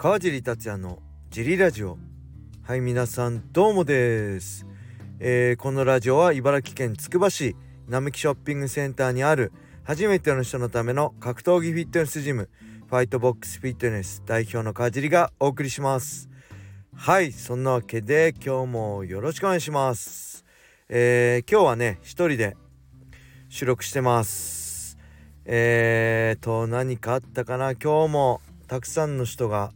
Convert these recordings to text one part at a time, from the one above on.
川尻達也のジリラジオ。はい皆さんどうもです、えー、このラジオは茨城県つくば市並木ショッピングセンターにある初めての人のための格闘技フィットネスジムファイトボックスフィットネス代表の川尻がお送りします。はいそんなわけで今日もよろしくお願いします。えー、今日はね一人で収録してます。えーと何かあったかな？今日もたくさんの人が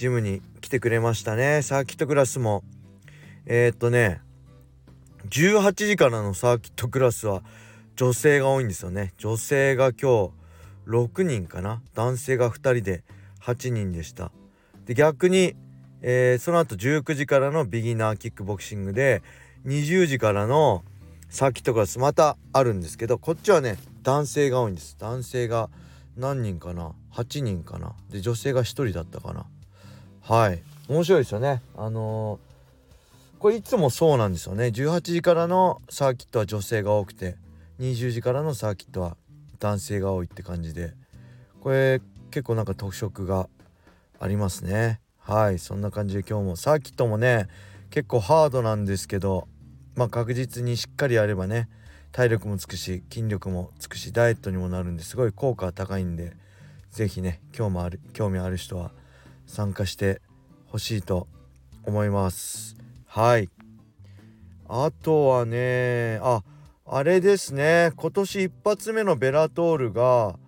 ジムに来てくれましたね。サーキットクラスも。えー、っとね18時からのサーキットクラスは女性が多いんですよね。女性が今日6人かな？男性が2人で8人でした。で逆に、えー、その後19時からのビギナーキックボクシングで20時からのサーキットクラスまたあるんですけどこっちはね男性が多いんです。男性が何人かな？8人かな？で女性が1人だったかな？はい。面白いですよね。あのー、これいつもそうなんですよね。18時からのサーキットは女性が多くて20時からのサーキットは男性が多いって感じで。これ結構なんか特色がありますね。はい。そんな感じで今日もサーキットもね結構ハードなんですけどまあ確実にしっかりやればね体力もつくし筋力もつくしダイエットにもなるんですごい効果が高いんで是非ね今日もある興味ある人は参加してほしいと思います。はい。あとはねああれですね。今年一発目のベラトールが、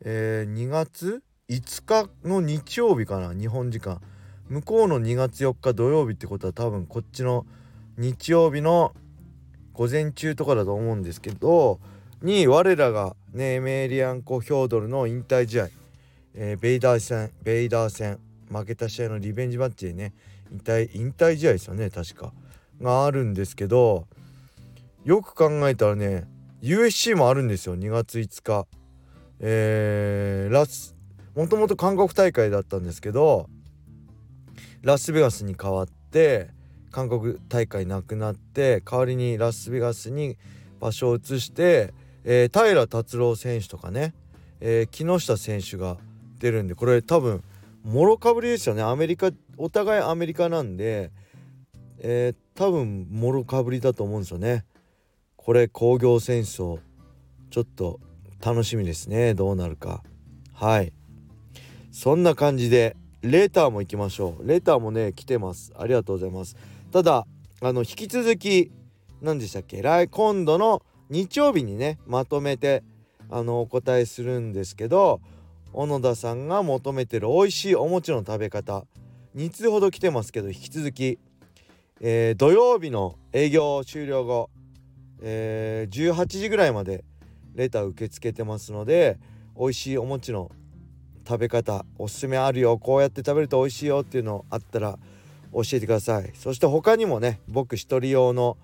えー、2月？5日の日曜日かな日本時間。向こうの2月4日土曜日ってことは多分こっちの日曜日の午前中とかだと思うんですけどに我らがねエメリアンコ・ヒョードルの引退試合、えー、ベイダー戦ベイダー戦負けた試合のリベンジマッチでね引退引退試合ですよね確か。があるんですけどよく考えたらね USC もあるんですよ2月5日。えー、ラスもともと韓国大会だったんですけどラスベガスに変わって韓国大会なくなって代わりにラスベガスに場所を移して、えー、平達郎選手とかね、えー、木下選手が出るんでこれ多分もろかぶりですよね。アメリカお互いアメリカなんで、えー、多分もろかぶりだと思うんですよね。これ工業戦争。ちょっと楽しみですね。どうなるか。はい。そんな感じでレターも行きましょう。レターもね来てます。ありがとうございます。ただあの引き続き何でしたっけ？来今度の日曜日にねまとめてあのお答えするんですけど小野田さんが求めてる美味しいお餅の食べ方。2通ほど来てますけど引き続き、えー、土曜日の営業終了後えー、18時ぐらいまでレター受け付けてますので美味しいお餅の食べ方おすすめあるよ。こうやって食べると美味しいよっていうのあったら教えてください。そして他にもね僕一人用の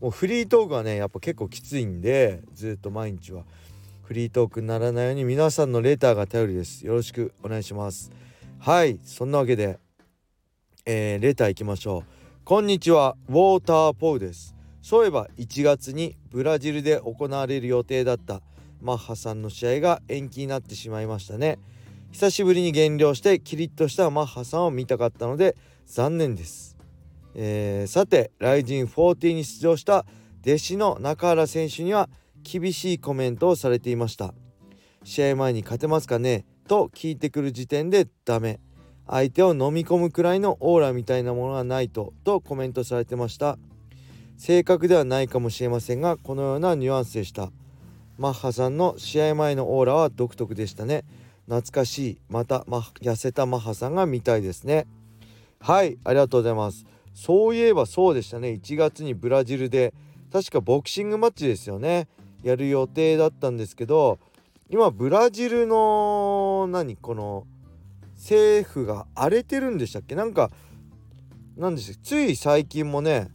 もうフリートークはねやっぱ結構きついんでずっと毎日は。フリートークにならないように皆さんのレターが頼りです。よろしくお願いします。はいそんなわけで、えー、レターいきましょう。こんにちはウォーターポウです。そういえば1月にブラジルで行われる予定だったマッハさんの試合が延期になってしまいましたね。久しぶりに減量してキリッとしたマッハさんを見たかったので残念です、えー、さてライジン40に出場した弟子の中原選手には厳しいコメントをされていました。試合前に勝てますかね？と聞いてくる時点でダメ。相手を飲み込むくらいのオーラみたいなものはないと。とコメントされてました。正確ではないかもしれませんがこのようなニュアンスでした。マッハさんの試合前のオーラは独特でしたね。懐かしい。また、ま、痩せたマッハさんが見たいですね。はいありがとうございます。そういえばそうでしたね。1月にブラジルで。確かボクシングマッチですよね。やる予定だったんですけど今ブラジルの何この政府が荒れてるんでしたっけ？なんかなんですつい最近もね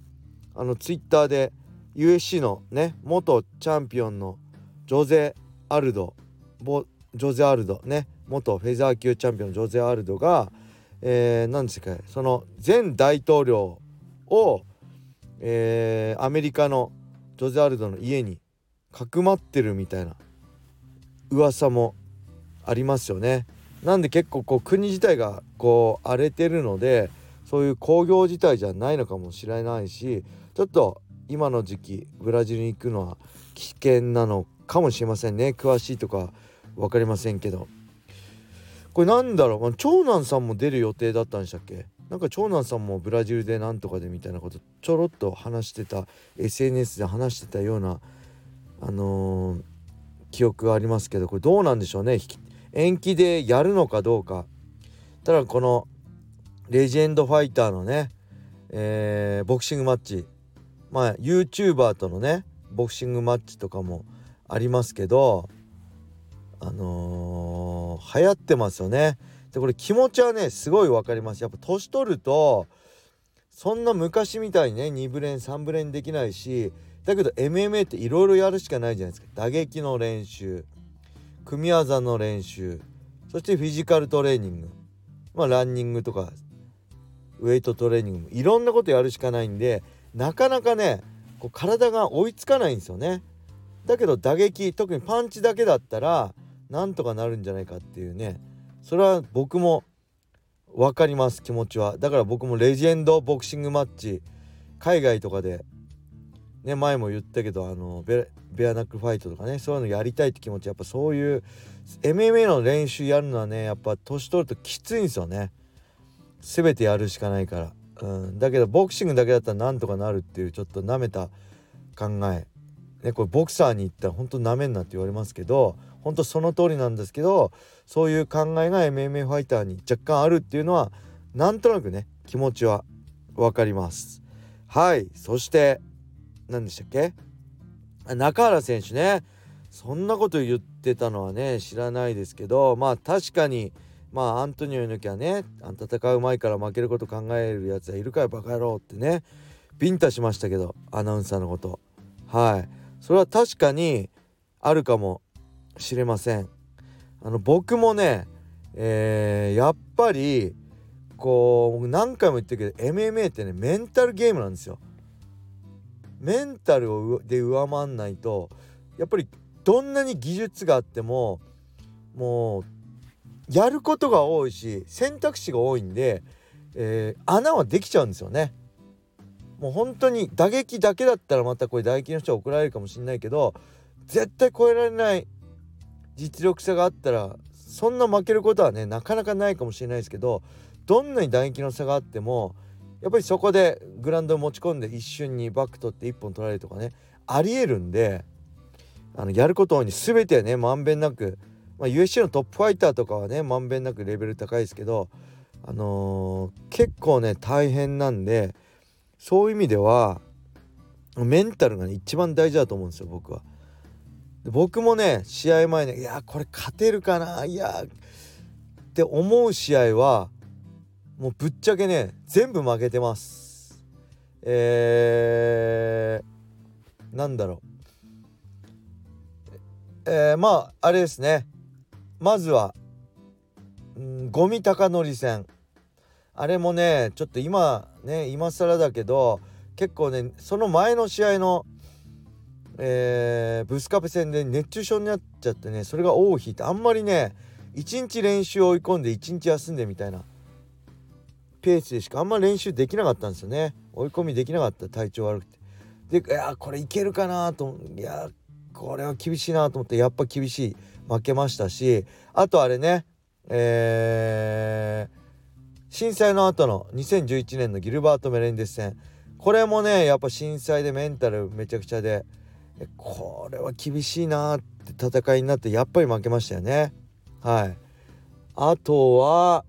あのツイッターで USC のね元チャンピオンのジョゼ・アルドボジョゼ・アルドね元フェザー級チャンピオンジョゼ・アルドが、えー、何ですかその前大統領を、えー、アメリカのジョゼ・アルドの家にかくまってるみたいな噂もありますよね。なんで結構こう国自体がこう荒れてるのでそういう工業自体じゃないのかもしれないしちょっと今の時期ブラジルに行くのは危険なのかもしれませんね。詳しいとか分かりませんけど。これなんだろう、長男さんも出る予定だったんでしたっけ？なんか長男さんもブラジルでなんとかでみたいなことちょろっと話してた SNS で話してたようなあのー、記憶がありますけどこれどうなんでしょうね延期でやるのかどうかただこのレジェンドファイターのね、えー、ボクシングマッチまあ YouTuber とのねボクシングマッチとかもありますけどあのー、流行ってますよね。でこれ気持ちはねすごい分かります。やっぱ年取るとそんな昔みたいにね2ブレン3ブレンできないしだけど MMA っていろいろやるしかないじゃないですか。打撃の練習組み技の練習そしてフィジカルトレーニングまあランニングとかウェイトトレーニングもいろんなことやるしかないんでなかなかねこう体が追いつかないんですよね。だけど打撃特にパンチだけだったらなんとかなるんじゃないかっていうねそれは僕も分かります気持ちはだから僕もレジェンドボクシングマッチ海外とかでね前も言ったけどあのベアナックファイトとかねそういうのやりたいって気持ちやっぱそういう MMA の練習やるのはねやっぱ年取るときついんですよね。全てやるしかないから、うん、だけどボクシングだけだったらなんとかなるっていうちょっとなめた考え。ねこれボクサーに行ったら本当なめんなって言われますけど本当その通りなんですけどそういう考えが MMA ファイターに若干あるっていうのはなんとなくね気持ちは分かります。はい。そして何でしたっけ？中原選手ね。そんなこと言ってたのはね知らないですけどまあ確かにまあアントニオ猪木はね戦う前から負けること考えるやつはいるかよバカ野郎ってねビンタしましたけどアナウンサーのこと。はい。それは確かにあるかもしれません。あの僕もね、えー、やっぱりこう何回も言ってるけど MMA ってねメンタルゲームなんですよ。メンタルをで上回んないとやっぱりどんなに技術があってももうやることが多いし選択肢が多いんで、えー、穴はできちゃうんですよね。もう本当に打撃だけだったらまたこれ打撃の人は怒られるかもしれないけど絶対超えられない実力差があったらそんな負けることはねなかなかないかもしれないですけどどんなに打撃の差があってもやっぱりそこでグラウンド持ち込んで一瞬にバック取って1本取られるとかねありえるんであのやることに全てねまんべんなく、まあ、USC のトップファイターとかはねまんべんなくレベル高いですけどあのー、結構ね大変なんでそういう意味ではメンタルが、ね、一番大事だと思うんですよ僕は。僕もね試合前ねいやこれ勝てるかないやって思う試合はもうぶっちゃけね全部負けてます。えー、なんだろう。えー、まああれですね。まずは、うん、ゴミ高則戦あれもねちょっと今ね今更だけど結構ねその前の試合のえー、ブスカペ戦で熱中症になっちゃってねそれが尾を引いてあんまりね一日練習追い込んで一日休んでみたいな。ペースでしかあんま練習できなかったんですよね。追い込みできなかった。体調悪くて。でいやこれいけるかなと。いやこれは厳しいなと思って。やっぱ厳しい。負けましたし。あとあれね。えー、震災の後の2011年のギルバート・メレンデス戦。これもねやっぱ震災でメンタルめちゃくちゃで。これは厳しいなって戦いになってやっぱり負けましたよね。はい。あとは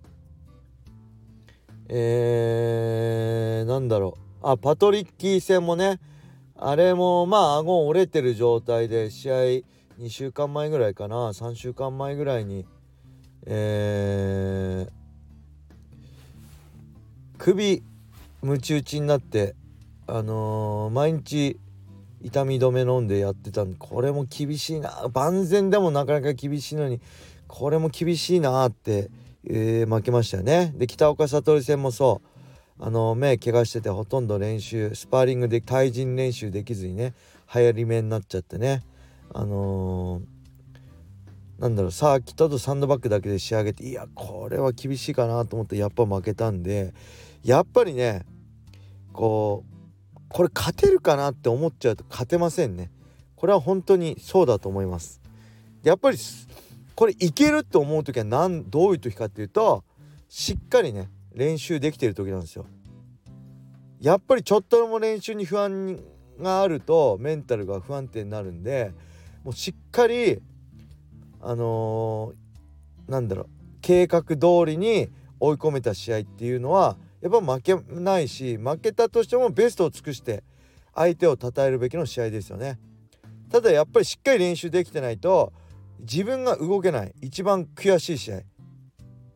えー、なんだろう。あパトリッキー戦もねあれもまあ顎折れてる状態で試合2週間前ぐらいかな。3週間前ぐらいにえー、首ムチ打ちになってあのー、毎日痛み止め飲んでやってたんでこれも厳しいな。万全でもなかなか厳しいのにこれも厳しいなって、えー、負けましたよね。で北岡悟戦もそう。あの目怪我しててほとんど練習スパーリングで対人練習できずにね流行り目になっちゃってね。あのなんだろうサーキットとサンドバッグだけで仕上げていやこれは厳しいかなと思ってやっぱ負けたんでやっぱりねこうこれ勝てるかなって思っちゃうと勝てませんね。これは本当にそうだと思います。やっぱりこれいけるって思う時は何どういう時かっていうとしっかりね練習できてる時なんですよやっぱりちょっとでも練習に不安があるとメンタルが不安定になるんでもうしっかりあのー、なんだろう計画通りに追い込めた試合っていうのはやっぱ負けないし負けたとしてもベストを尽くして相手を称えるべきの試合ですよね。ただやっぱりしっかり練習できてないと自分が動けない一番悔しい試合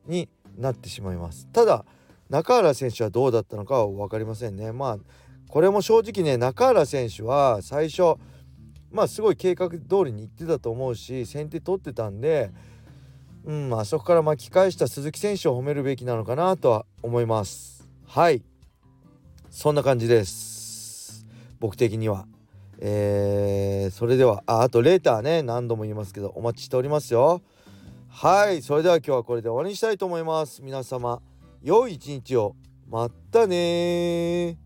になってしまいます。ただ中原選手はどうだったのかは分かりませんね。まあこれも正直ね中原選手は最初まあすごい計画通りにいってたと思うし先手取ってたんで、うん、あそこから巻き返した鈴木選手を褒めるべきなのかなとは思います。はいそんな感じです僕的には。えー、それではああとレーターね何度も言いますけどお待ちしておりますよ。はいそれでは今日はこれで終わりにしたいと思います。皆様良い一日をまたね